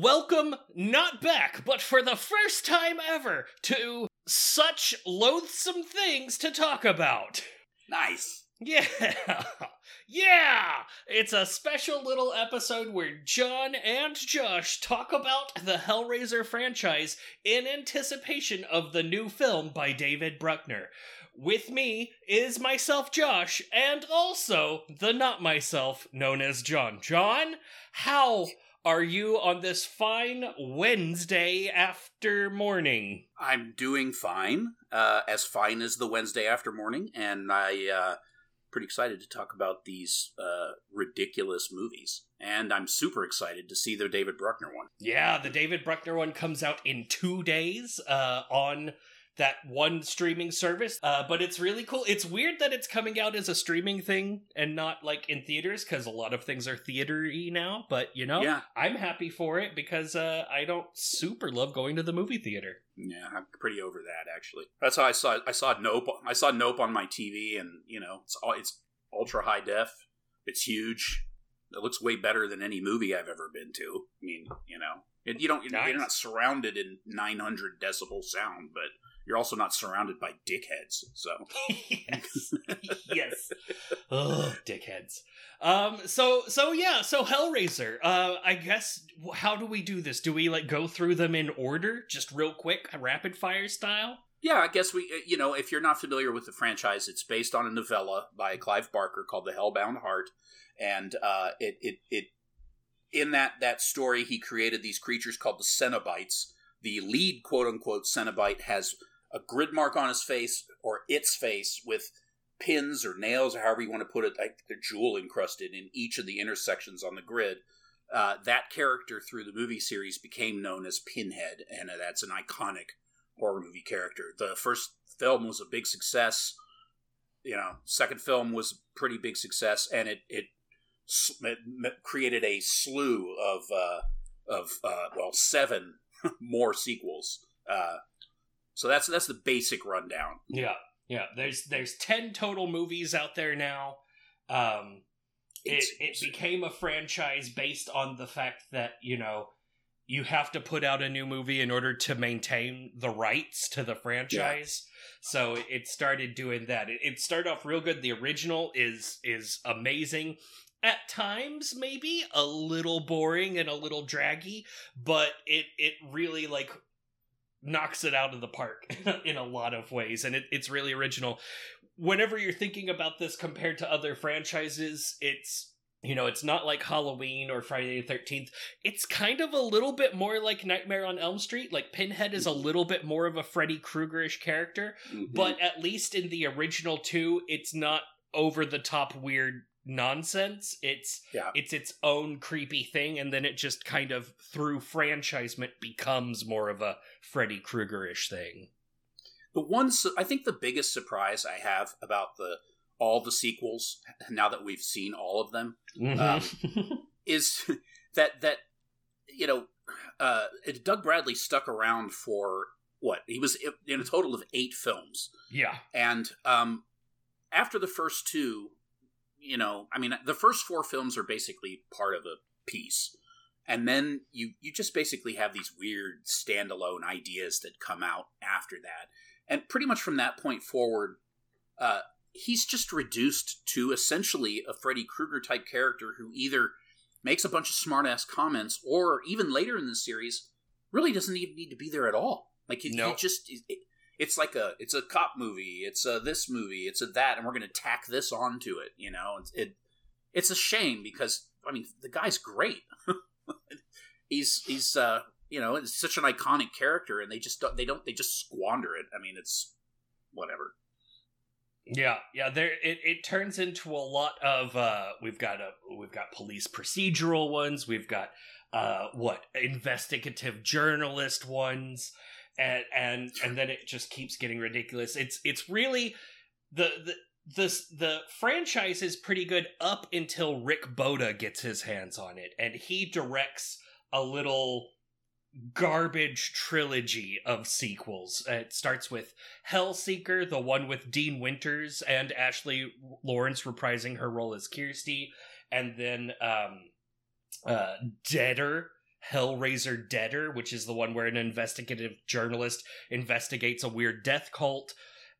Welcome, not back, but for the first time ever, to such loathsome things to talk about. Nice. Yeah, yeah! It's a special little episode where John and Josh talk about the Hellraiser franchise in anticipation of the new film by David Bruckner. With me is myself, Josh, and also the not myself known as John. John, how are you on this fine Wednesday after morning? I'm doing fine, uh, as fine as the Wednesday after morning, and I uh, pretty excited to talk about these uh, ridiculous movies. And I'm super excited to see the David Bruckner one. Yeah, the David Bruckner one comes out in two days uh, on that one streaming service. Uh, but it's really cool. It's weird that it's coming out as a streaming thing and not like in theaters because a lot of things are theatery now. But you know, Yeah. I'm happy for it because uh, I don't super love going to the movie theater. Yeah, I'm pretty over that actually. That's how I saw I saw Nope. I saw Nope on my TV, and you know, it's all it's ultra high def. It's huge. It looks way better than any movie I've ever been to. I mean, you know, it, you don't Nice. you're not surrounded in 900 decibel sound, but you're also not surrounded by dickheads. So yes, yes. Ugh, dickheads. Um. So so yeah. So Hellraiser. Uh. I guess. How do we do this? Do we like go through them in order, just real quick, rapid fire style? Yeah, I guess we, uh, you know, if you're not familiar with the franchise, it's based on a novella by Clive Barker called The Hellbound Heart, and uh, it, it, it, in that that story, he created these creatures called the Cenobites. The lead, quote unquote, Cenobite has a grid mark on his face or its face with pins or nails or however you want to put it, like jewel encrusted in each of the intersections on the grid. Uh, that character through the movie series became known as Pinhead, and uh, that's an iconic horror movie character. The first film was a big success. You know, second film was a pretty big success, and it it, it created a slew of uh, of uh, well seven more sequels. So that's that's the basic rundown. Yeah. Yeah. There's there's ten total movies out there now. Um. It it became a franchise based on the fact that you know you have to put out a new movie in order to maintain the rights to the franchise. So it started doing that. It, it started off real good. The original is is amazing. At times, maybe a little boring and a little draggy, but it it really like knocks it out of the park in a lot of ways, and it, it's really original. Whenever you're thinking about this compared to other franchises, it's you know, it's not like Halloween or Friday the 13th. It's kind of a little bit more like Nightmare on Elm Street. Like Pinhead is a little bit more of a Freddy Kruegerish character, Mhm. but at least in the original two, it's not over the top weird nonsense. It's Yeah. it's its own creepy thing, and then it just kind of through franchisement becomes more of a Freddy Kruegerish thing. The one, su- I think, the biggest surprise I have about the all the sequels now that we've seen all of them Um, is that that you know uh, Doug Bradley stuck around for what he was in a total of eight films, yeah, and um, after the first two, you know, I mean, the first four films are basically part of a piece, and then you you just basically have these weird standalone ideas that come out after that, and pretty much from that point forward. Uh, he's just reduced to essentially a Freddy Krueger type character who either makes a bunch of smart ass comments or even later in the series really doesn't even need to be there at all. Like he, No. he just it, it's like a it's a cop movie, it's a this movie, it's a that, and we're going to tack this onto it. You know, it's, it it's a shame because I mean the guy's great. he's he's uh you know it's such an iconic character, and they just don't, they don't they just squander it. I mean it's whatever. yeah, yeah. There, it, it turns into a lot of. uh We've got a we've got police procedural ones. We've got uh what investigative journalist ones, and and and then it just keeps getting ridiculous. It's it's really the the. The, the franchise is pretty good up until Rick Bota gets his hands on it, and he directs a little garbage trilogy of sequels. It starts with Hellseeker, the one with Dean Winters and Ashley Lawrence reprising her role as Kirsty, and then um, uh, Deader Hellraiser Deader, which is the one where an investigative journalist investigates a weird death cult.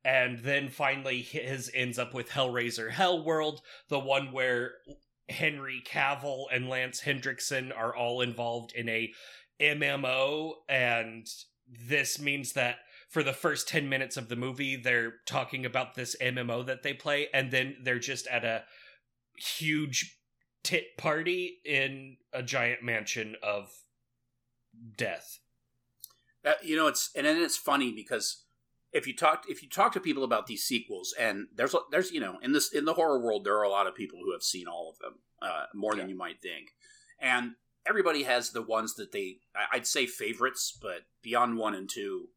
And then finally, his ends up with Hellraiser Hellworld, the one where Henry Cavill and Lance Henriksen are all involved in a MMO. And this means that for the first 10 minutes of the movie, they're talking about this MMO that they play, and then they're just at a huge tit party in a giant mansion of death. You know, it's and then it's funny because if you talk if you talk to people about these sequels, and there's there's you know in this in the horror world there are a lot of people who have seen all of them uh, more than you might think, and everybody has the ones that they I'd say favorites, but beyond one and two,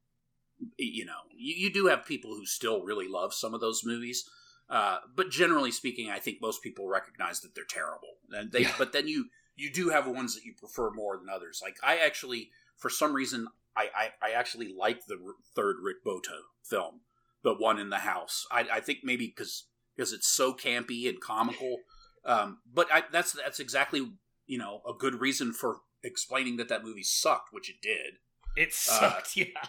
you know, you, you do have people who still really love some of those movies. Uh, but generally speaking, I think most people recognize that they're terrible. And they, yeah. but then you you do have ones that you prefer more than others. Like I actually, for some reason, I I, I actually like the third Rick Bota film, the one in the house. I, I think maybe because because it's so campy and comical. Um, but I, that's that's exactly you know a good reason for explaining that that movie sucked, which it did. It sucked, uh, yeah.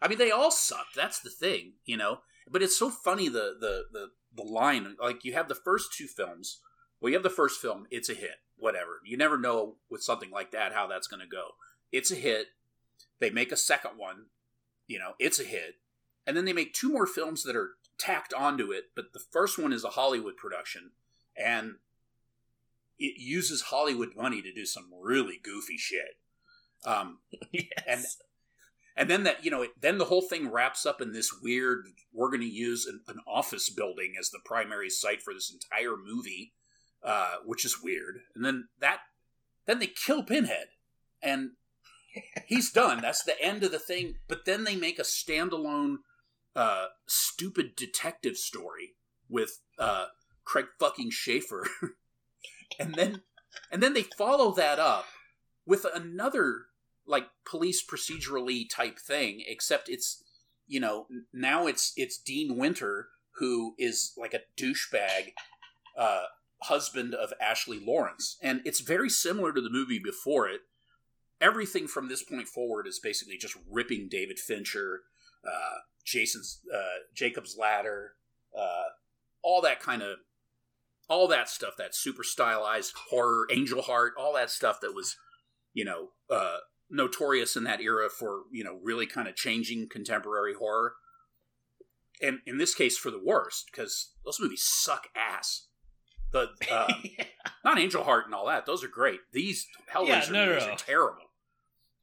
I mean, they all sucked. That's the thing, you know. But it's so funny the the the the line. Like you have the first two films. Well, you have the first film. It's a hit. Whatever. You never know with something like that how that's going to go. It's a hit. They make a second one. You know, it's a hit. And then they make two more films that are tacked onto it. But the first one is a Hollywood production, and it uses Hollywood money to do some really goofy shit. Um, yes. And and then that you know then the whole thing wraps up in this weird we're going to use an, an, office building as the primary site for this entire movie uh, which is weird. And then that then they kill pinhead. And he's done. That's the end of the thing. But then they make a standalone uh, stupid detective story with uh, craig fucking sheffer and then and then they follow that up with another like police procedurally type thing, except it's you know now it's it's Dean Winter who is like a douchebag uh, husband of Ashley Lawrence, and it's very similar to the movie before it. Everything from this point forward is basically just ripping David Fincher, uh, Jason's uh, Jacob's Ladder, uh, all that kind of all that stuff, that super stylized horror, Angel Heart, all that stuff that was, you know, uh, notorious in that era for you know really kind of changing contemporary horror. And in this case for the worst because those movies suck ass. The uh, yeah. not angel heart and all that those are great. These hellraiser yeah, no, movies no, no. are terrible.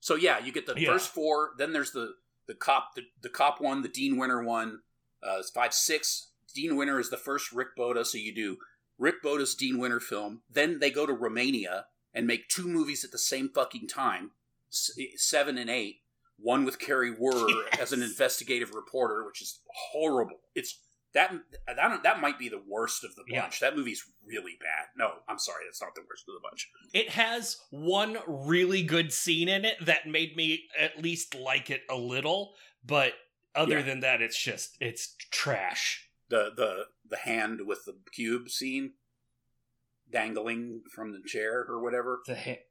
So yeah you get the yeah. first four then there's the the cop the, the cop one the dean winter one uh five six. Dean winter is the first rick Bota, so you do rick Bota's dean winter film. Then they go to romania and make two movies at the same fucking time seven and eight. One with Kari Wuhrer yes. as an investigative reporter, which is horrible. It's that that that might be the worst of the bunch. Yeah. That movie's really bad. No, I'm sorry, that's not the worst of the bunch. It has one really good scene in it that made me at least like it a little, but other yeah. than that, it's just it's trash. The the the hand with the cube scene dangling from the chair or whatever. The ha-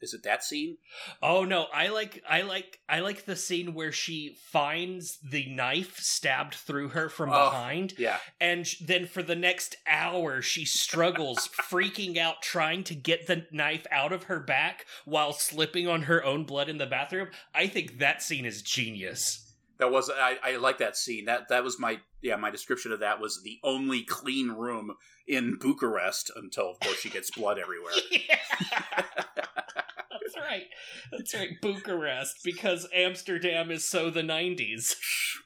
is it that scene? Oh no, I like I like I like the scene where she finds the knife stabbed through her from oh, behind. Yeah. And then for the next hour she struggles freaking out trying to get the knife out of her back while slipping on her own blood in the bathroom. I think that scene is genius. That was I, I like that scene. That that was my yeah, my description of that was the only clean room in Bucharest until of course she gets blood everywhere. That's right. That's right. Bucharest, because Amsterdam is so the 90s.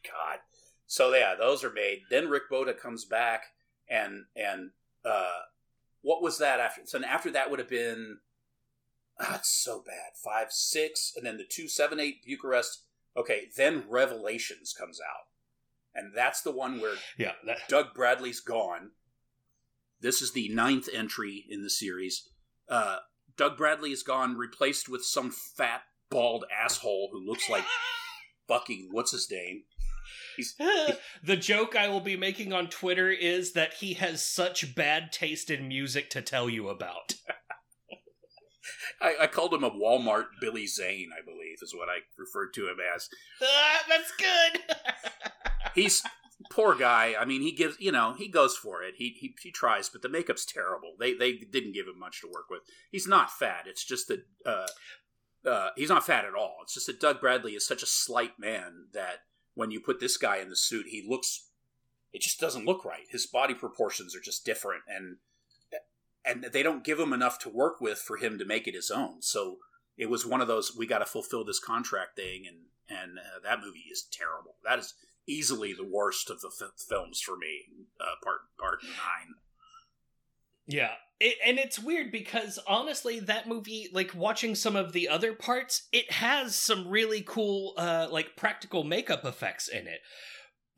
God. So yeah, those are made. Then Rick Bota comes back, and and uh, what was that after? So after that would have been. Oh, it's so bad. Five, six, and then the two, seven, eight Bucharest. Okay, then Revelations comes out, and that's the one where yeah, that... Doug Bradley's gone. This is the ninth entry in the series. Uh, Doug Bradley is gone, replaced with some fat, bald asshole who looks like fucking what's his name? the joke I will be making on Twitter is that he has such bad taste in music to tell you about. I, I, called him a Walmart Billy Zane, I believe, is what I referred to him as. Uh, that's good. He's poor guy. I mean, he gives, you know, he goes for it. He, he he tries, but the makeup's terrible. They they didn't give him much to work with. He's not fat. It's just that uh, uh, he's not fat at all. It's just that Doug Bradley is such a slight man that when you put this guy in the suit, he looks. It just doesn't look right. His body proportions are just different, and and they don't give him enough to work with for him to make it his own. So it was one of those we got to fulfill this contract thing, and and uh, that movie is terrible. That is easily the worst of the f- films for me. Uh, part part nine. Yeah, it, and it's weird because honestly, that movie, like watching some of the other parts, it has some really cool, uh, like practical makeup effects in it,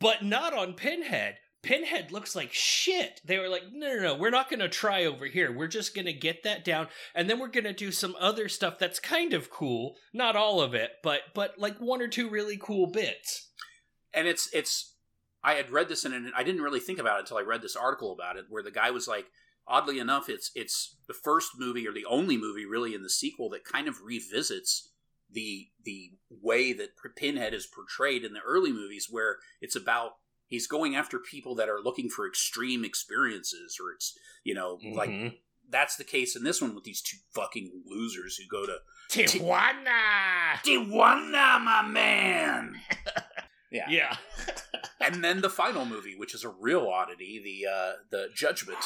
but not on Pinhead. Pinhead looks like shit. They were like, no, no, no, we're not going to try over here. We're just going to get that down, and then we're going to do some other stuff that's kind of cool. Not all of it, but but like one or two really cool bits. And it's it's. I had read this and I didn't really think about it until I read this article about it, where the guy was like, oddly enough, it's it's the first movie or the only movie really in the sequel that kind of revisits the the way that Pinhead is portrayed in the early movies, where it's about he's going after people that are looking for extreme experiences or it's you know mm-hmm. like that's the case in this one with these two fucking losers who go to Tijuana. Tijuana, my man. yeah. Yeah. and then the final movie, which is a real oddity, the uh the Judgment.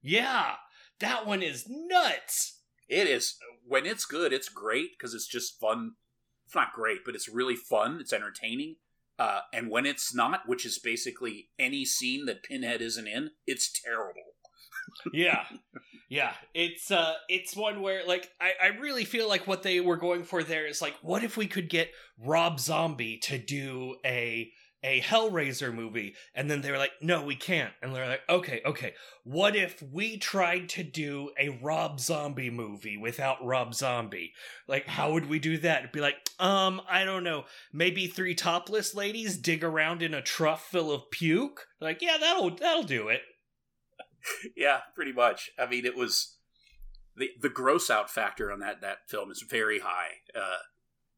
Yeah. That one is nuts. It is when it's good, it's great because it's just fun. It's not great, but it's really fun. It's entertaining. Uh, and when it's not, which is basically any scene that Pinhead isn't in, it's terrible. yeah, yeah. It's uh, it's one where like I, I really feel like what they were going for there is like, what if we could get Rob Zombie to do a a Hellraiser movie, and then they were like, no, we can't. And they're like, okay, okay, what if we tried to do a Rob Zombie movie without Rob Zombie? Like, how would we do that? It'd be like, um, I don't know, maybe three topless ladies dig around in a trough full of puke? Like, yeah, that'll that'll do it. yeah, pretty much. I mean, it was the the gross out factor on that that film is very high. Uh,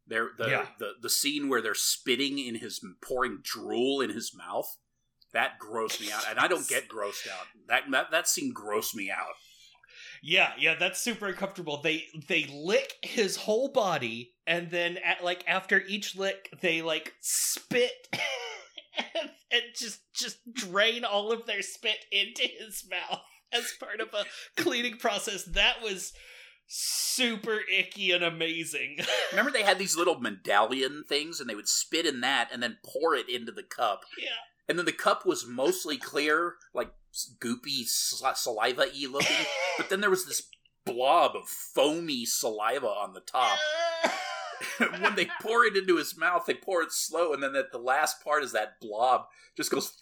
there, the, yeah. the the scene where they're spitting in his pouring drool in his mouth that grossed me out, and I don't get grossed out. That that that scene grossed me out. Yeah, yeah, that's super uncomfortable. They they lick his whole body, and then at like after each lick, they like spit and, and just just drain all of their spit into his mouth as part of a cleaning process. That was super icky and amazing. Remember they had these little medallion things and they would spit in that and then pour it into the cup. Yeah. And then the cup was mostly clear, like goopy saliva y looking, but then there was this blob of foamy saliva on the top. when they pour it into his mouth, they pour it slow, and then at the last part is that blob just goes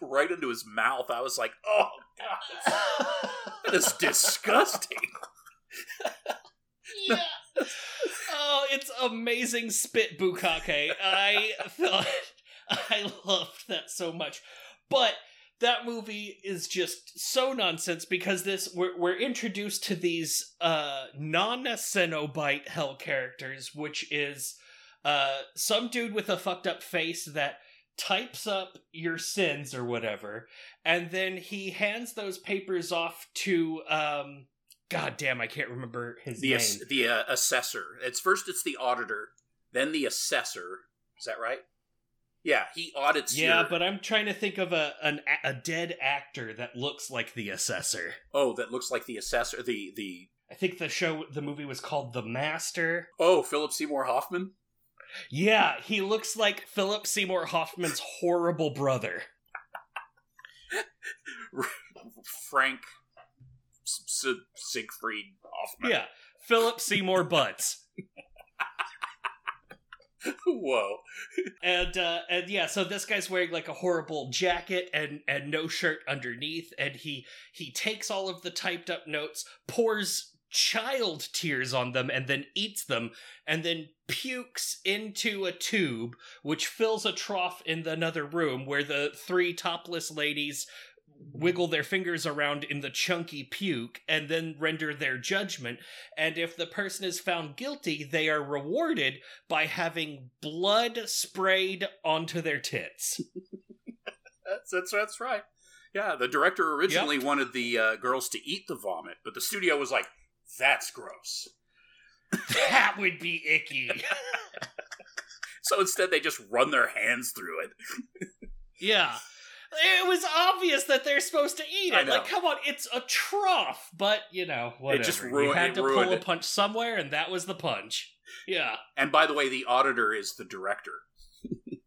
right into his mouth. I was like, oh god, that is disgusting yeah. Oh, it's amazing spit bukkake. I thought I loved that so much. But that movie is just so nonsense because this we're, we're introduced to these uh non-cenobite hell characters which is uh some dude with a fucked up face that types up your sins or whatever and then he hands those papers off to um God damn, I can't remember his the name. Ass- the uh, assessor. It's first it's the auditor, then the assessor. Is that right? Yeah, he audits. Yeah, your... but I'm trying to think of a an, a dead actor that looks like the assessor. Oh, that looks like the assessor. The the. I think the show, the movie was called The Master. Oh, Philip Seymour Hoffman. Yeah, he looks like Philip Seymour Hoffman's horrible brother. Frank S- Siegfried Hoffman. Yeah, Philip Seymour Butts. Whoa. and uh and yeah, so this guy's wearing like a horrible jacket and and no shirt underneath and he he takes all of the typed up notes, pours child tears on them and then eats them and then pukes into a tube which fills a trough in another room where the three topless ladies wiggle their fingers around in the chunky puke and then render their judgment. And if the person is found guilty, they are rewarded by having blood sprayed onto their tits. That's that's that's right. Yeah, the director originally Yep. wanted the uh, girls to eat the vomit, but the studio was like, "That's gross." that would be icky. So instead, they just run their hands through it. Yeah. It was obvious that they're supposed to eat it. Like, come on, it's a trough. But, you know, whatever. just you had it to ruined pull a punch somewhere, and that was the punch. Yeah. And by the way, the auditor is the director.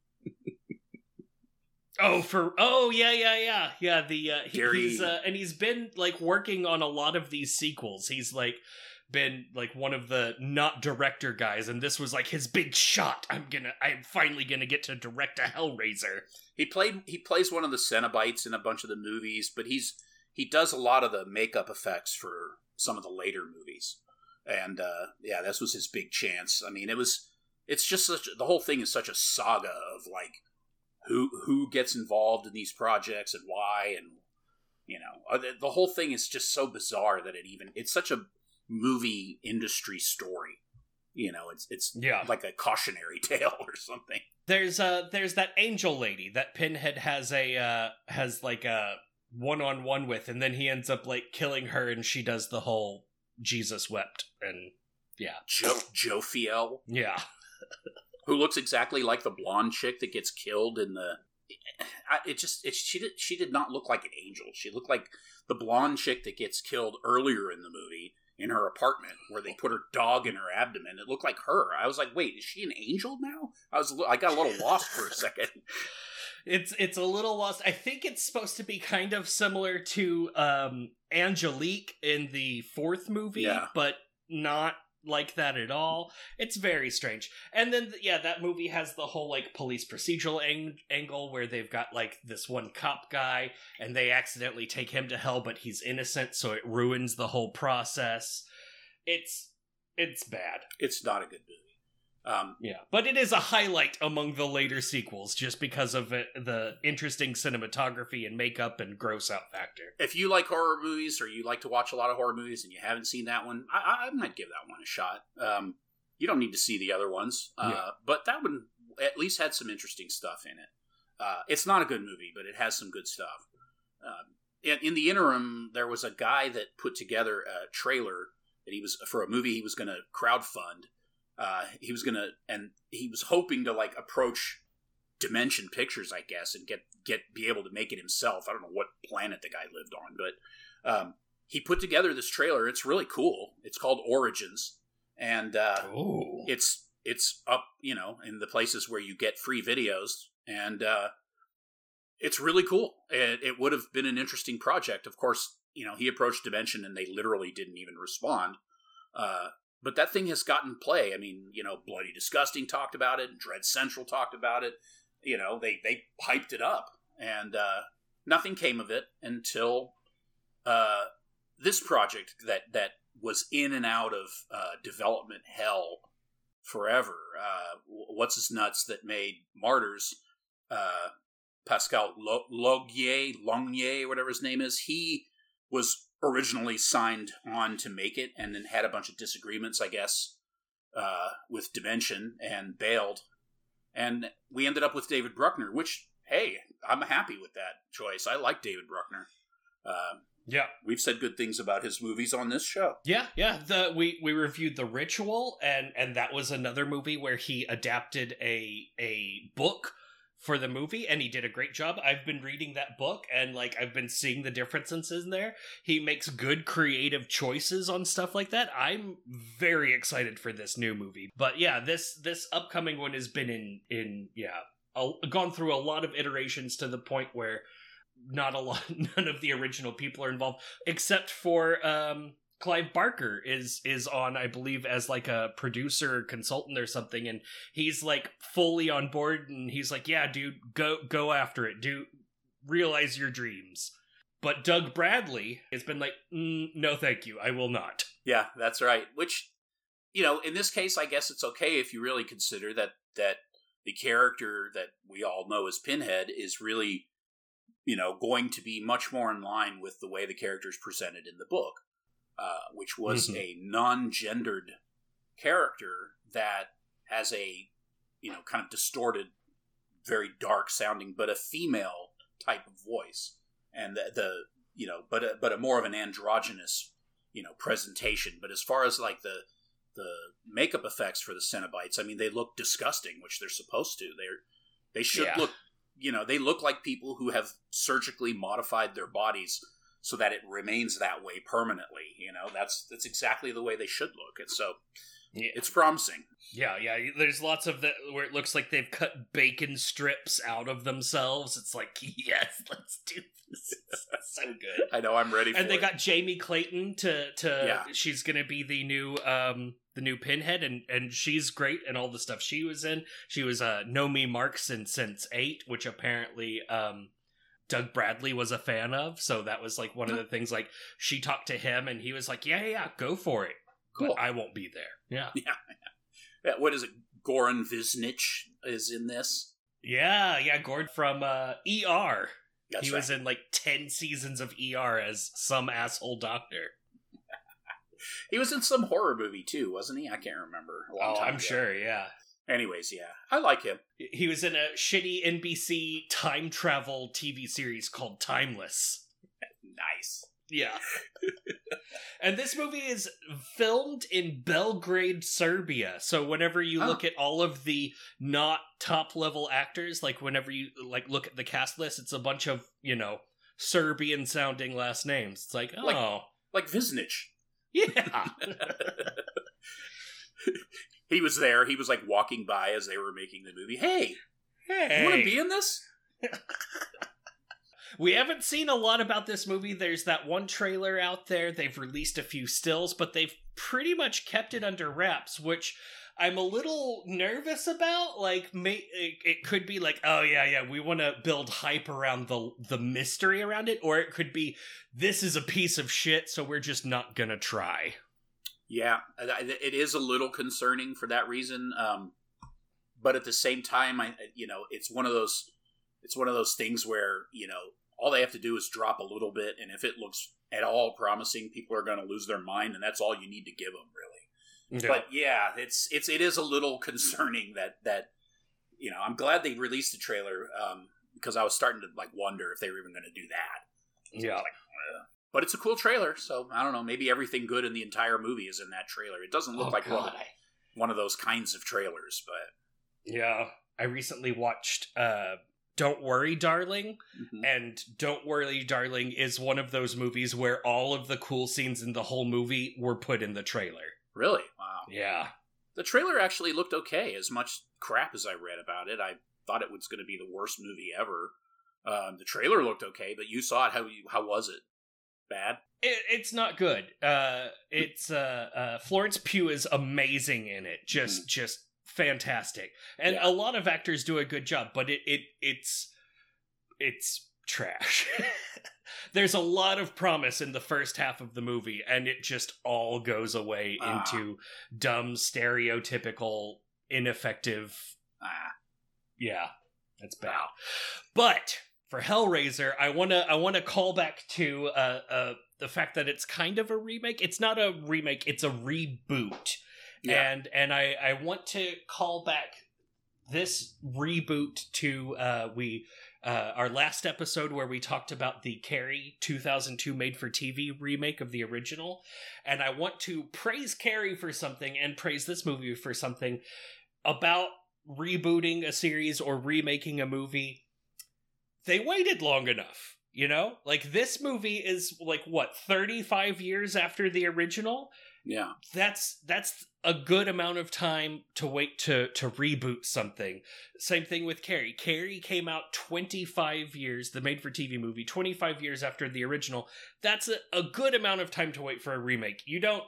Oh, for oh yeah yeah yeah yeah the uh, he- he's uh, and he's been like working on a lot of these sequels. He's like been like one of the not director guys, and this was like his big shot. I'm gonna I'm finally gonna get to direct a Hellraiser. He played he plays one of the Cenobites in a bunch of the movies, but he's he does a lot of the makeup effects for some of the later movies. And uh, yeah, this was his big chance. I mean, it was it's just such the whole thing is such a saga of like who who gets involved in these projects and why and you know uh, the, the whole thing is just so bizarre that it even it's such a movie industry story. You know, it's it's Yeah. like a cautionary tale or something. There's uh there's that angel lady that Pinhead has a uh has like a one on one with, and then he ends up like killing her, and she does the whole Jesus wept, and yeah, Joe Jophiel yeah. who looks exactly like the blonde chick that gets killed in the. I, it just it, she did she did not look like an angel. She looked like the blonde chick that gets killed earlier in the movie in her apartment, where they put her dog in her abdomen. It looked like her. I was like, wait, is she an angel now? I was I got a little lost for a second. It's it's a little lost. I think it's supposed to be kind of similar to um Angelique in the fourth movie, Yeah. but not like that at all. It's very strange. And then yeah, that movie has the whole like police procedural ang- angle where they've got like this one cop guy and they accidentally take him to hell but he's innocent so it ruins the whole process. It's it's bad. It's not a good movie. Um, Yeah, but it is a highlight among the later sequels just because of it, the interesting cinematography and makeup and gross out factor. if you like horror movies or you like to watch a lot of horror movies and you haven't seen that one, I, I- might give that one a shot. Um, you don't need to see the other ones, uh, Yeah. but that one at least had some interesting stuff in it. Uh, it's not a good movie, but it has some good stuff. Um, in, in the interim, there was a guy that put together a trailer that he was for a movie he was going to crowdfund. Uh, he was to, and he was hoping to like approach Dimension Pictures, I guess, and get get be able to make it himself. I don't know what planet the guy lived on, but um, he put together this trailer. It's really cool. It's called Origins, and uh, it's it's up, you know, in the places where you get free videos, and uh, it's really cool. It, it would have been an interesting project. Of course, you know, he approached Dimension, and they literally didn't even respond. Uh, but that thing has gotten play. I mean, you know, Bloody Disgusting talked about it. Dread Central talked about it. You know, they they hyped it up, and uh, nothing came of it until uh, this project that that was in and out of uh, development hell forever. Uh, what's his nuts that made Martyrs? Uh, Pascal Lo- Laugier, Longier, whatever his name is. He was originally signed on to make it, and then had a bunch of disagreements, I guess, uh, with Dimension, and bailed. And we ended up with David Bruckner, which hey, I'm happy with that choice. I like David Bruckner. Uh, yeah, we've said good things about his movies on this show. yeah, yeah. The we we reviewed the Ritual, and and that was another movie where he adapted a a book for the movie and he did a great job. I've been reading that book and like I've been seeing the differences in there. He makes good creative choices on stuff like that. I'm very excited for this new movie. But yeah, this this upcoming one has been in in yeah, a, gone through a lot of iterations to the point where not a lot none of the original people are involved except for um Clive Barker is is on, I believe, as like a producer consultant or something, and he's like fully on board, and he's like, "Yeah, dude, go go after it, do realize your dreams." But Doug Bradley has been like, mm, "No, thank you, I will not." Yeah, that's right. Which, you know, in this case, I guess it's okay if you really consider that that the character that we all know as Pinhead is really you know, going to be much more in line with the way the character is presented in the book, uh, which was Mhm. a non-gendered character that has a, you know, kind of distorted, very dark sounding, but a female type of voice, and the, the you know, but a, but a more of an androgynous, you know, presentation. But as far as like the the makeup effects for the Cenobites, I mean, they look disgusting, which they're supposed to. They're they should Yeah. look, you know, they look like people who have surgically modified their bodies so that it remains that way permanently. You know, that's that's exactly the way they should look. And so Yeah. it's promising. Yeah, yeah. There's lots of that where it looks like they've cut bacon strips out of themselves. It's like, yes, let's do this. It's so good. I know I'm ready for it. And they it. got Jamie Clayton to to Yeah. she's gonna be the new um the new pinhead and and she's great and all the stuff she was in. She was uh Nomi Marks in Sense Eight, which apparently um Doug Bradley was a fan of. So that was like one of the things like she talked to him and he was like, Yeah, yeah, yeah, go for it. cool. But I won't be there. Yeah. Yeah, what is it? Goran Visnjic is in this. Yeah, yeah, Gord from uh ER. That's he right. was in like 10 seasons of ER as some asshole doctor. He was in some horror movie too, wasn't he? I can't remember. A long Oh, time I'm ago. sure, yeah. Anyways, yeah, I like him. He was in a shitty NBC time travel TV series called Timeless. Nice. Yeah. and this movie is filmed in Belgrade, Serbia. So whenever you Oh. look at all of the not top level actors, like whenever you like look at the cast list, it's a bunch of, you know, Serbian sounding last names. It's like, oh, Like- Like Visnjic. yeah. He was there. He was like walking by as they were making the movie. Hey, hey. you want to be in this? We haven't seen a lot about this movie. There's that one trailer out there. They've released a few stills, but they've pretty much kept it under wraps, which I'm a little nervous about. Like, may, it, it could be like, oh yeah, yeah, we want to build hype around the the mystery around it, or it could be this is a piece of shit, so we're just not gonna try. Yeah, it is a little concerning for that reason. Um, but at the same time, I you know it's one of those it's one of those things where you know all they have to do is drop a little bit, and if it looks at all promising, people are going to lose their mind, and that's all you need to give them, really. But yeah, it's it's it is a little concerning that that you know I'm glad they released the trailer um, because I was starting to like wonder if they were even going to do that. yeah, But it's a cool trailer, so I don't know. Maybe everything good in the entire movie is in that trailer. It doesn't look Oh, like one, God. one of those kinds of trailers, but yeah. I recently watched uh, "Don't Worry, Darling." Mhm. And Don't Worry, Darling is one of those movies where all of the cool scenes in the whole movie were put in the trailer. really, wow. Yeah. The trailer actually looked okay. As much crap as I read about it, I thought it was going to be the worst movie ever. Um, the trailer looked okay, but you saw it. How you, how was it? Bad. It, it's not good. Uh, it's uh, uh, Florence Pugh is amazing in it. Just, just fantastic. And Yeah. a lot of actors do a good job, but it, it it's it's trash. There's a lot of promise in the first half of the movie, and it just all goes away Ah. into dumb, stereotypical, ineffective Ah, Yeah, that's bad. But for Hellraiser, I wanna I wanna call back to uh, uh, the fact that it's kind of a remake. It's not a remake; it's a reboot. yeah. And and I I want to call back this reboot to uh, we. Uh, our last episode where we talked about the Carrie 2002 made for TV remake of the original. And I want to praise Carrie for something and praise this movie for something about rebooting a series or remaking a movie, they waited long enough. You know, like this movie is like what thirty five years after the original. yeah. That's that's a good amount of time to wait to to reboot something. Same thing with Carrie. Carrie came out twenty five years, the made for TV movie, twenty five years after the original. That's a, a good amount of time to wait for a remake. You don't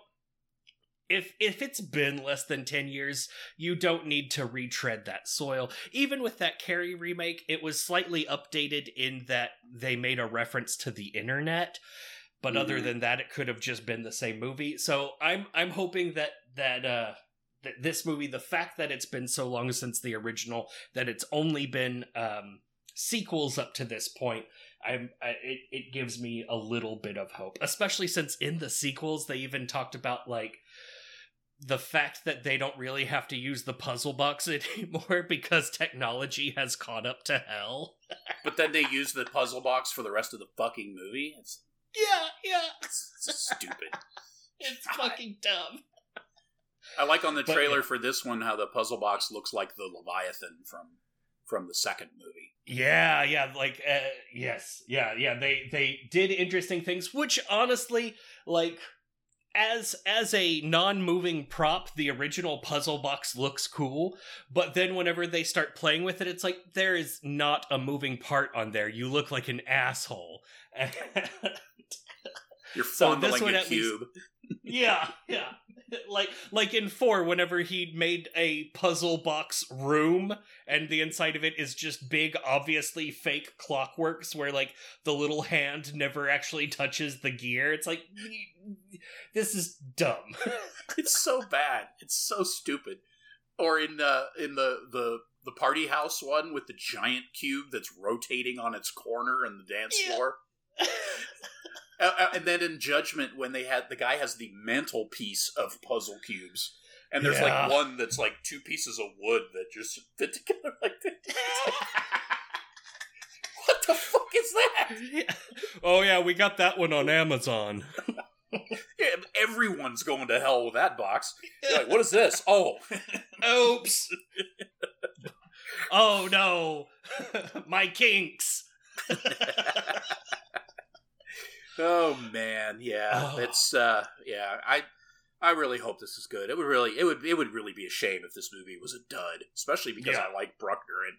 if if it's been less than 10 years you don't need to retread that soil even with that carrie remake it was slightly updated in that they made a reference to the internet but other Mhm. than that it could have just been the same movie so i'm i'm hoping that that uh that this movie the fact that it's been so long since the original that it's only been um sequels up to this point I'm I, it it gives me a little bit of hope, especially since in the sequels they even talked about like the fact that they don't really have to use the puzzle box anymore because technology has caught up to hell. but then they use the puzzle box for the rest of the fucking movie. It's yeah, yeah. It's, it's stupid. it's fucking dumb. I like on the trailer yeah. for this one how the puzzle box looks like the Leviathan from from the second movie. Yeah, yeah, like uh, yes, yeah, yeah. They they did interesting things, which honestly, like as as a non-moving prop, the original puzzle box looks cool. But then whenever they start playing with it, it's like there is not a moving part on there. You look like an asshole. You're So this a at least- cube. yeah, yeah. Like like in 4 whenever he made a puzzle box room and the inside of it is just big obviously fake clockworks where like the little hand never actually touches the gear. It's like this is dumb. It's so bad. It's so stupid. Or in uh, in the the the party house one with the giant cube that's rotating on its corner and the dance Yeah. floor. Uh, uh, and then in Judgment, when they had the guy has the mantle piece of puzzle cubes, and there's Yeah. like one that's like two pieces of wood that just fit together like that. what the fuck is that? oh yeah, we got that one on Amazon. Yeah, everyone's going to hell with that box. You're like, what is this? Oh, Oops. oh no. My kinks. Oh man, yeah, Oh. it's uh, yeah. I I really hope this is good. It would really, it would, it would really be a shame if this movie was a dud, especially because Yeah. I like Bruckner and.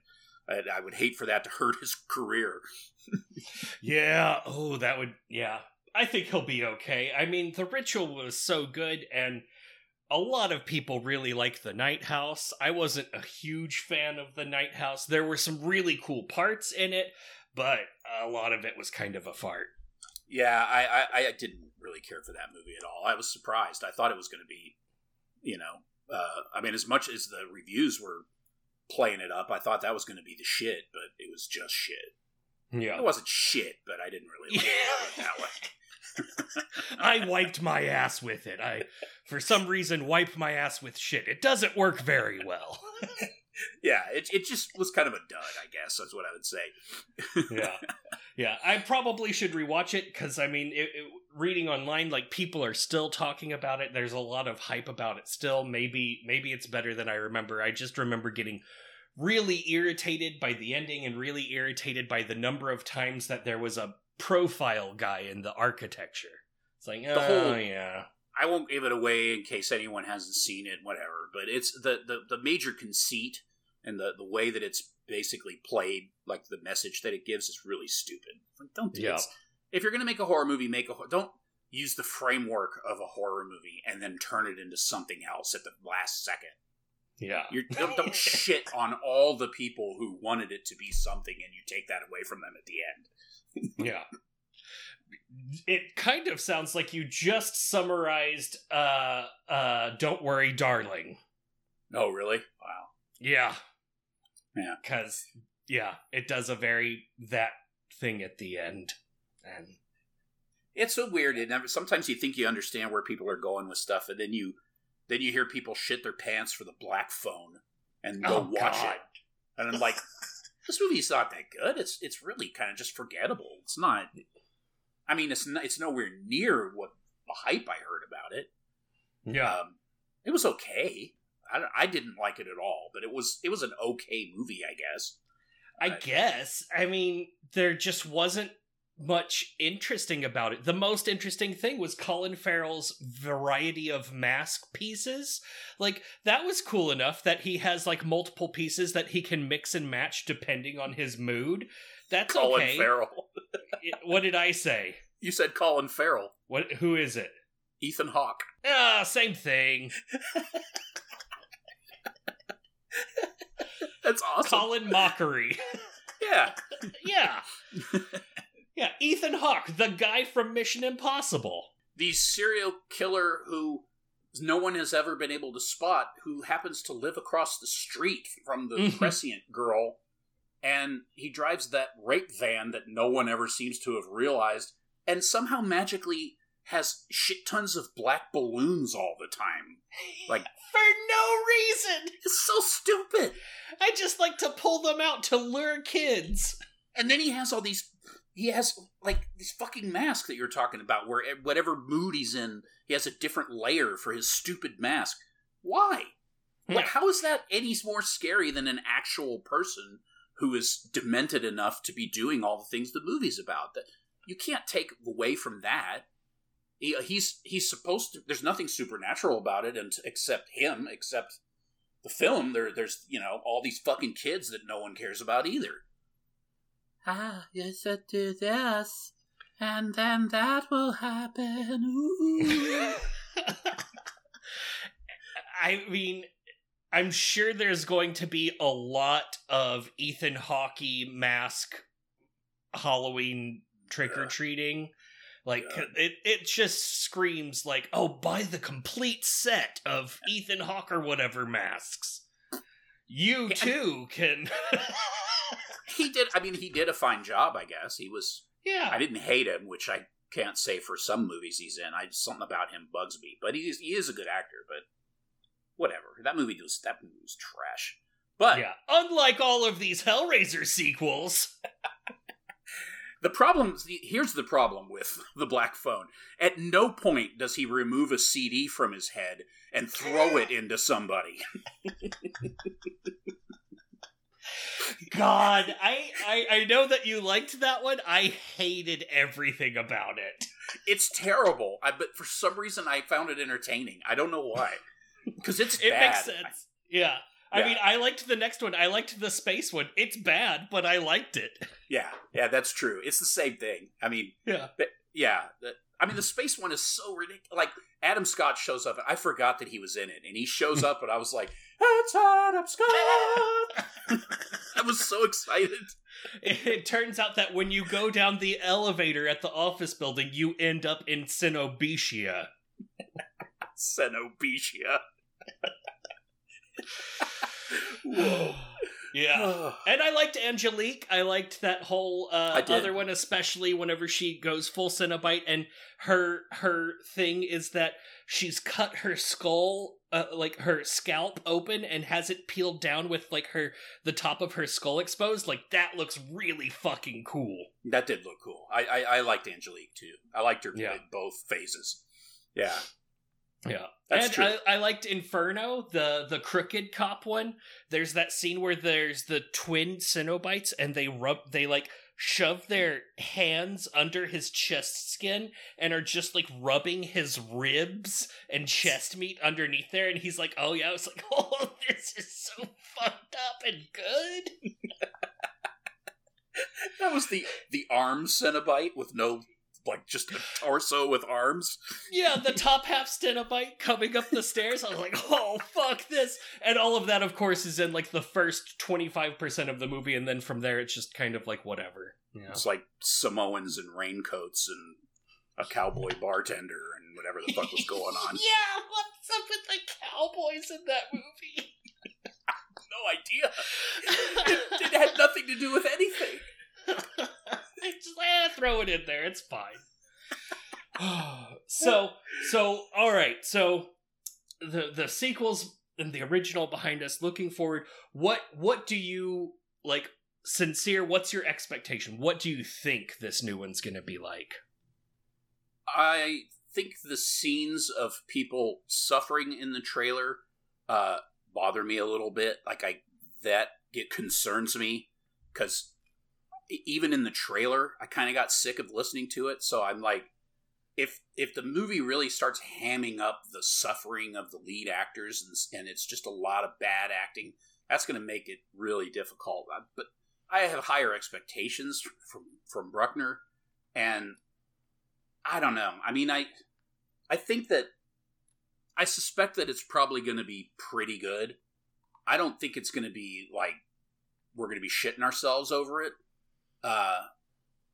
and I would hate for that to hurt his career. Yeah. Oh, that would. Yeah. I think he'll be okay. I mean, the ritual was so good, and a lot of people really like the Night House. I wasn't a huge fan of the Night House. There were some really cool parts in it, but a lot of it was kind of a fart. Yeah, I, I, I didn't really care for that movie at all. I was surprised. I thought it was going to be, you know, uh, I mean, as much as the reviews were playing it up, I thought that was going to be the shit, but it was just shit. Yeah. It wasn't shit, but I didn't really like it that way. I wiped my ass with it. I, for some reason, wiped my ass with shit. It doesn't work very well. Yeah, it, it just was kind of a dud, I guess. That's what I would say. yeah yeah i probably should rewatch it because i mean it, it- reading online like people are still talking about it. There's a lot of hype about it still. Maybe maybe it's better than i remember. I just remember getting really irritated by the ending and really irritated by the number of times that there was a profile guy in the architecture. It's like oh whole- yeah. I won't give it away in case anyone hasn't seen it, whatever. But it's the, the, the major conceit and the, the way that it's basically played, like the message that it gives, is really stupid. Like, don't do Yeah. it. If you're going to make a horror movie, make a hor- don't use the framework of a horror movie and then turn it into something else at the last second. yeah You're, don't, don't shit on all the people who wanted it to be something, and you take that away from them at the end. yeah it kind of sounds like you just summarized uh uh don't worry darling Oh, really? Wow. Yeah. Yeah. Because, yeah, it does a very that thing at the end. And It's so weird. It never, sometimes you think you understand where people are going with stuff, and then you then you hear people shit their pants for the black phone and go oh, watch God. it. And I'm like, this movie's not that good. It's it's really kind of just forgettable. It's not. I mean, it's not, it's nowhere near what the hype I heard about it. Yeah. Um, it was okay. I, I didn't like it at all, but it was it was an okay movie, I guess. I guess. I mean, there just wasn't much interesting about it. The most interesting thing was Colin Farrell's variety of mask pieces. Like, that was cool enough that he has, like, multiple pieces that he can mix and match depending on his mood. That's Colin okay. Farrell. What did I say? You said Colin Farrell. What? Who is it? Ethan Hawke. Ah, same thing. That's awesome. Colin Mockery. yeah. yeah. Yeah, Ethan Hawke, the guy from Mission Impossible. the serial killer who no one has ever been able to spot, who happens to live across the street from the Mhm. prescient girl, and he drives that rape van that no one ever seems to have realized, and somehow magically has shit tons of black balloons all the time. Like for no reason. It's so stupid. I just like to pull them out to lure kids. And then he has all these he has like this fucking mask that you're talking about where whatever mood he's in, he has a different layer for his stupid mask. Why? Yeah. Like, how is that any more scary than an actual person who is demented enough to be doing all the things the movie's about? That you can't take away from that. He, he's he's supposed to. There's nothing supernatural about it, and except him, except the film. There, there's you know all these fucking kids that no one cares about either. Ah, yes, I do this, and then that will happen. I mean, I'm sure there's going to be a lot of Ethan Hawke mask Halloween trick or treating. Like yeah. it, it just screams like, "Oh, buy the complete set of Ethan Hawke or whatever masks." You too can. he did. I mean, he did a fine job. I guess he was. Yeah. I didn't hate him, which I can't say for some movies he's in. I something about him bugs me, but he's he is a good actor. But whatever. That movie was that movie was trash. But yeah, unlike all of these Hellraiser sequels. the problem here's the problem with the black phone. At no point does he remove a CD from his head and throw it into somebody. God, I, I I know that you liked that one. I hated everything about it. It's terrible. I, but for some reason, I found it entertaining. I don't know why. Because it's it bad. makes sense. Yeah. I yeah. mean, I liked the next one. I liked the space one. It's bad, but I liked it. Yeah, yeah, that's true. It's the same thing. I mean, yeah, but, yeah. I mean, the space one is so ridiculous. Like Adam Scott shows up. I forgot that he was in it, and he shows up, and I was like, "It's Adam Scott!" I was so excited. It, it, turns out that when you go down the elevator at the office building, you end up in Cenobitia. Cenobitia. Whoa. Yeah. and I liked Angelique. I liked that whole uh, other one, especially whenever she goes full Cenobite and her her thing is that she's cut her skull uh, like her scalp open and has it peeled down with like her the top of her skull exposed. Like that looks really fucking cool. That did look cool. I I, I liked Angelique too. I liked her yeah. in both phases. Yeah. Yeah. That's and true. I, I, liked Inferno, the the crooked cop one. There's that scene where there's the twin Cenobites and they rub they like shove their hands under his chest skin and are just like rubbing his ribs and chest meat underneath there and he's like, Oh yeah, I was like, Oh, this is so fucked up and good. that was the the arm Cenobite with no like just a torso with arms. Yeah, the top half Cenobite coming up the stairs. I was like, oh fuck this, and all of that, of course, is in like the first twenty five percent of the movie, and then from there, it's just kind of like whatever. Yeah. It's like Samoans and raincoats and a cowboy bartender and whatever the fuck was going on. yeah, what's up with the cowboys in that movie? no idea. It, it had nothing to do with anything. just eh, throw it in there. It's fine. so so all right. So the the sequels and the original behind us. Looking forward, what what do you like? Sincere, what's your expectation? What do you think this new one's going to be like? I think the scenes of people suffering in the trailer uh, bother me a little bit. Like I that it concerns me because even in the trailer, I kind of got sick of listening to it. So I'm like, if if the movie really starts hamming up the suffering of the lead actors and, and it's just a lot of bad acting, that's going to make it really difficult. But I have higher expectations from from Bruckner, and I don't know. I mean, I I think that I suspect that it's probably going to be pretty good. I don't think it's going to be like we're going to be shitting ourselves over it uh,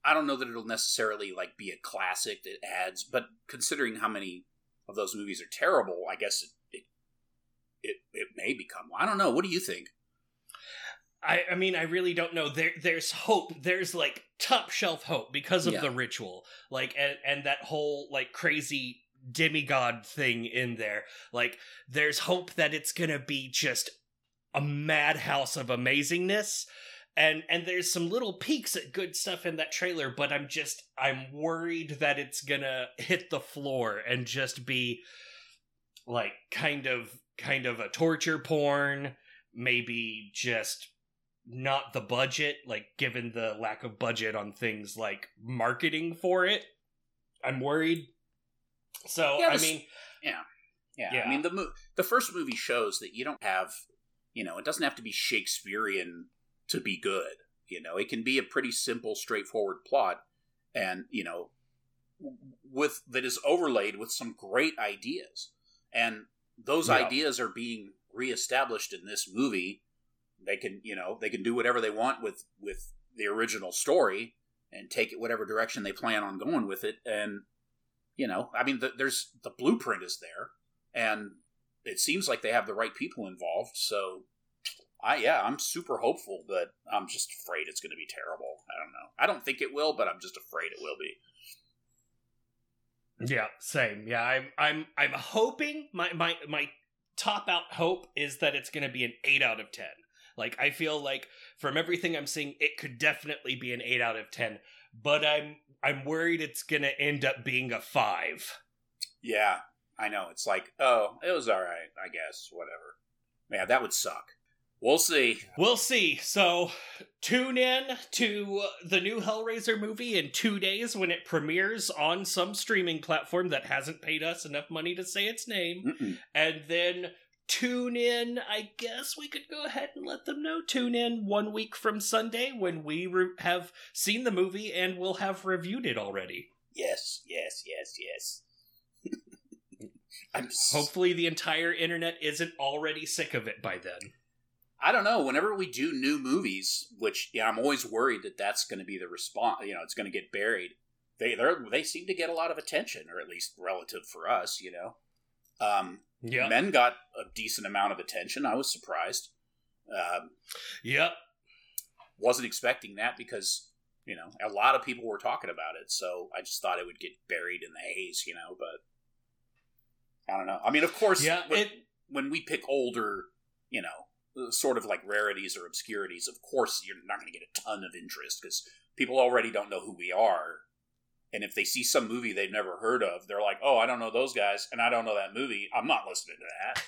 I don't know that it'll necessarily like be a classic that adds, but considering how many of those movies are terrible, I guess it it it, it may become. I don't know. What do you think? I, I mean, I really don't know. There, there's hope. There's like top shelf hope because of Yeah. the ritual, like, and and that whole like crazy demigod thing in there. Like, there's hope that it's gonna be just a madhouse of amazingness, and and there's some little peaks at good stuff in that trailer. But I'm just I'm worried that it's gonna hit the floor and just be like kind of kind of a torture porn maybe just not the budget, like given the lack of budget on things like marketing for it. I'm worried. So Yeah, I mean, Yeah, Yeah. I mean the mo- the first movie shows that you don't have, you know, it doesn't have to be Shakespearean to be good. You know, it can be a pretty simple, straightforward plot, and you know, with that is overlaid with some great ideas, and those Yeah. ideas are being reestablished in this movie. They can, you know, they can do whatever they want with with the original story and take it whatever direction they plan on going with it, and you know, I mean, the, there's the blueprint is there, and it seems like they have the right people involved. So, I yeah, I'm super hopeful, but I'm just afraid it's going to be terrible. I don't know. I don't think it will, but I'm just afraid it will be. yeah, same. Yeah, I'm I'm I'm hoping my my my top out hope is that it's going to be an 8 out of 10. Like I feel like from everything I'm seeing it could definitely be an 8 out of 10, but I'm I'm worried it's going to end up being a 5. Yeah, I know. It's like, oh, it was all right, I guess. Whatever. Yeah, that would suck. We'll see. We'll see. So, tune in to the new Hellraiser movie in two days when it premieres on some streaming platform that hasn't paid us enough money to say its name. Mm-mm. And then tune in, I guess we could go ahead and let them know. Tune in one week from Sunday when we re- have seen the movie and we'll have reviewed it already. Yes, yes, yes, yes. I'm s- Hopefully, the entire internet isn't already sick of it by then. I don't know. Whenever we do new movies, which yeah, I'm always worried that that's going to be the response. You know, it's going to get buried. They they they seem to get a lot of attention, or at least relative for us. You know, um, Yeah. Men got a decent amount of attention. I was surprised. Um, Yep. wasn't expecting that because you know a lot of people were talking about it. So I just thought it would get buried in the haze. You know, but I don't know. I mean, of course, Yeah. when, It, when we pick older, you know, sort of like rarities or obscurities, of course you're not going to get a ton of interest because people already don't know who we are. And if they see some movie they've never heard of, they're like, "Oh, I don't know those guys, and I don't know that movie. I'm not listening to that."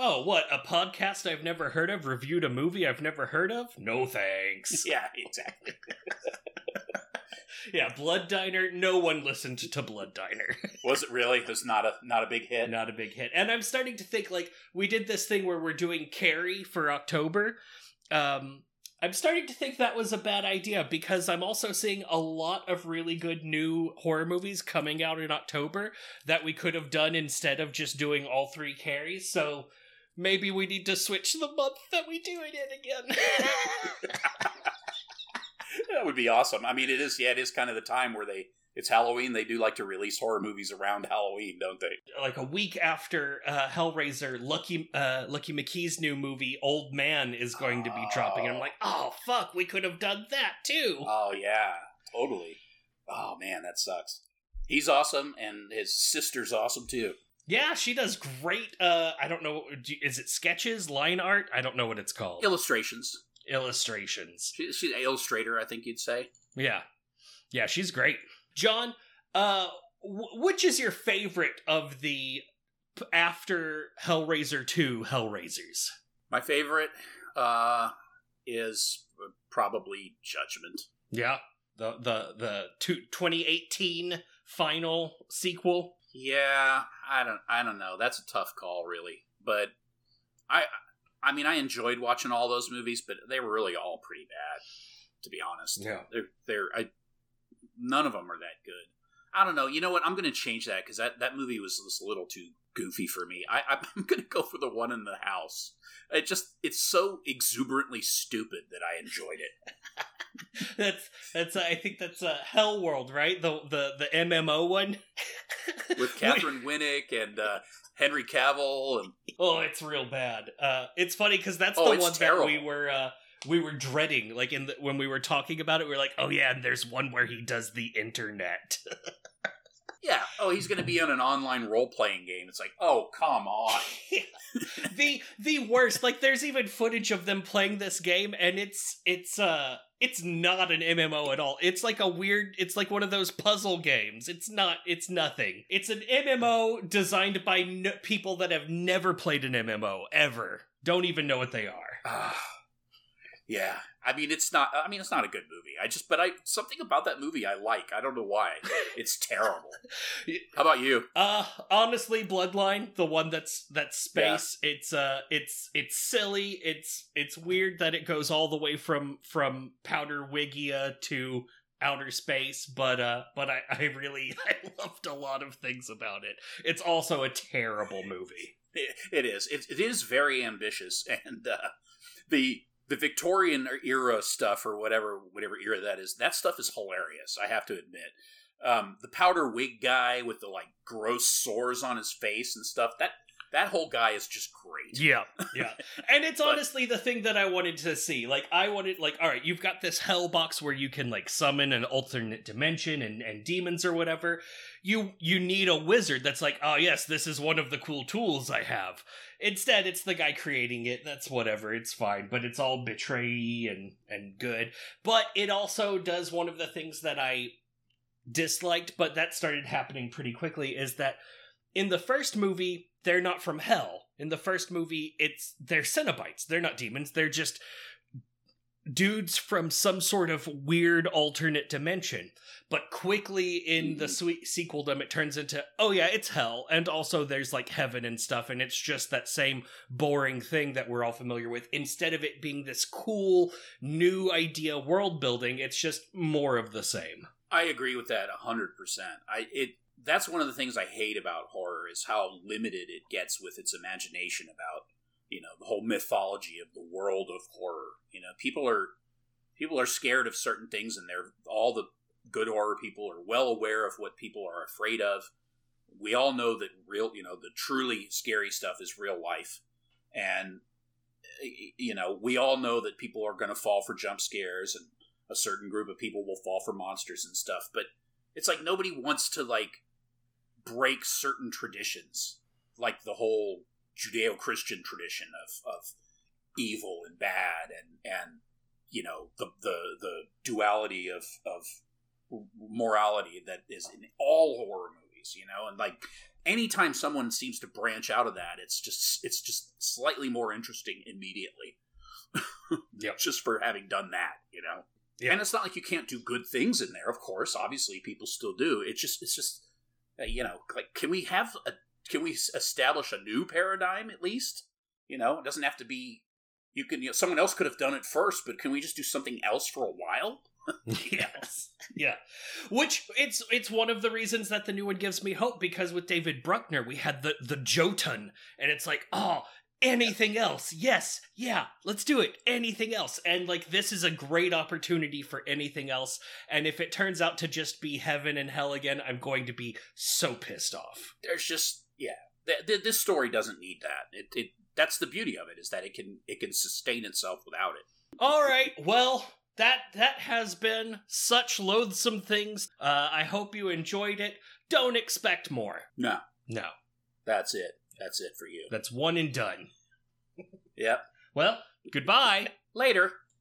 Oh, what? A podcast I've never heard of reviewed a movie I've never heard of? No thanks. yeah, exactly. yeah, Blood Diner. No one listened to Blood Diner. Was it really? It was not a not a big hit. Not a big hit. And I'm starting to think like we did this thing where we're doing Carrie for October. Um, I'm starting to think that was a bad idea because I'm also seeing a lot of really good new horror movies coming out in October that we could have done instead of just doing all three carries. So maybe we need to switch the month that we do it in again. That would be awesome. I mean, it is. Yeah, it is kind of the time where they. It's Halloween. They do like to release horror movies around Halloween, don't they? like a week after uh, Hellraiser, Lucky uh, Lucky McKee's new movie Old Man is going to be dropping. And I'm like, oh fuck, we could have done that too. Oh yeah, totally. Oh man, that sucks. He's awesome, and his sister's awesome too. Yeah, she does great. Uh, I don't know, is it sketches, line art? I don't know what it's called. Illustrations. Illustrations. She, she's an illustrator, I think you'd say. Yeah, yeah, she's great. John, uh, w- which is your favorite of the p- after Hellraiser two Hellraisers? My favorite uh, is probably Judgment. Yeah, the the the two, 2018 final sequel. Yeah, I don't, I don't know. That's a tough call, really. But I, I mean, I enjoyed watching all those movies, but they were really all pretty bad, to be honest. Yeah. they're, they're, I, none of them are that good. I don't know. You know what? I'm going to change that because that, that movie was just a little too goofy for me. I, I'm going to go for the one in the house. It just, it's so exuberantly stupid that I enjoyed it. that's that's uh, I think that's a uh, Hellworld, right? The the the MMO one with Katheryn Winnick and uh, Henry Cavill. And... Oh, it's real bad. Uh, it's funny because that's oh, the one terrible. that we were uh, we were dreading. Like in the, when we were talking about it, we were like, oh yeah, and there's one where he does the internet. Yeah. Oh, he's going to be on an online role playing game. It's like, oh, come on. the the worst. Like, there's even footage of them playing this game, and it's it's uh it's not an MMO at all. It's like a weird. It's like one of those puzzle games. It's not. It's nothing. It's an MMO designed by n- people that have never played an MMO ever. Don't even know what they are. Yeah, I mean, it's not. I mean, it's not a good movie. I just, but I something about that movie I like. I don't know why. It's terrible. How about you? Uh, honestly, Bloodline, the one that's that's space. Yeah. It's uh, it's it's silly. It's it's weird that it goes all the way from from Powder Wigia to outer space but uh but i i really i loved a lot of things about it it's also a terrible movie it, it is it, it is very ambitious and uh the the Victorian era stuff or whatever whatever era that is, that stuff is hilarious. I have to admit. Um, the powder wig guy with the like gross sores on his face and stuff that that whole guy is just great. Yeah, yeah. And it's but, honestly the thing that I wanted to see. Like I wanted like all right, you've got this hell box where you can like summon an alternate dimension and and demons or whatever. You you need a wizard that's like, "Oh yes, this is one of the cool tools I have." Instead, it's the guy creating it. That's whatever. It's fine, but it's all betray and and good. But it also does one of the things that I disliked, but that started happening pretty quickly is that in the first movie they're not from hell. In the first movie, it's they're Cenobites. They're not demons. They're just dudes from some sort of weird alternate dimension. But quickly in the mm-hmm. sweet sequeldom, it turns into, oh yeah, it's hell. And also there's like heaven and stuff. And it's just that same boring thing that we're all familiar with. Instead of it being this cool new idea world building, it's just more of the same. I agree with that 100%. I, it, that's one of the things I hate about horror is how limited it gets with its imagination about you know the whole mythology of the world of horror. You know, people are people are scared of certain things, and they're all the good horror people are well aware of what people are afraid of. We all know that real, you know, the truly scary stuff is real life, and you know, we all know that people are going to fall for jump scares, and a certain group of people will fall for monsters and stuff. But it's like nobody wants to like break certain traditions, like the whole Judeo-Christian tradition of, of evil and bad, and and you know the the the duality of of morality that is in all horror movies. You know, and like anytime someone seems to branch out of that, it's just it's just slightly more interesting immediately. yeah, just for having done that, you know. Yeah. And it's not like you can't do good things in there. Of course, obviously, people still do. It's just it's just Uh, you know, like can we have a can we establish a new paradigm at least? You know, it doesn't have to be. You can. You know, someone else could have done it first, but can we just do something else for a while? yes. Yeah. Which it's it's one of the reasons that the new one gives me hope because with David Bruckner we had the the Jotun and it's like, oh, anything else. Yes. Yeah, let's do it. Anything else. And like this is a great opportunity for anything else and if it turns out to just be heaven and hell again, I'm going to be so pissed off. There's just yeah, th- th- this story doesn't need that. It, it that's the beauty of it is that it can it can sustain itself without it. All right, well. That that has been such loathsome things. Uh, I hope you enjoyed it. Don't expect more. No, no. That's it. That's it for you. That's one and done. yep. Well, goodbye. Later.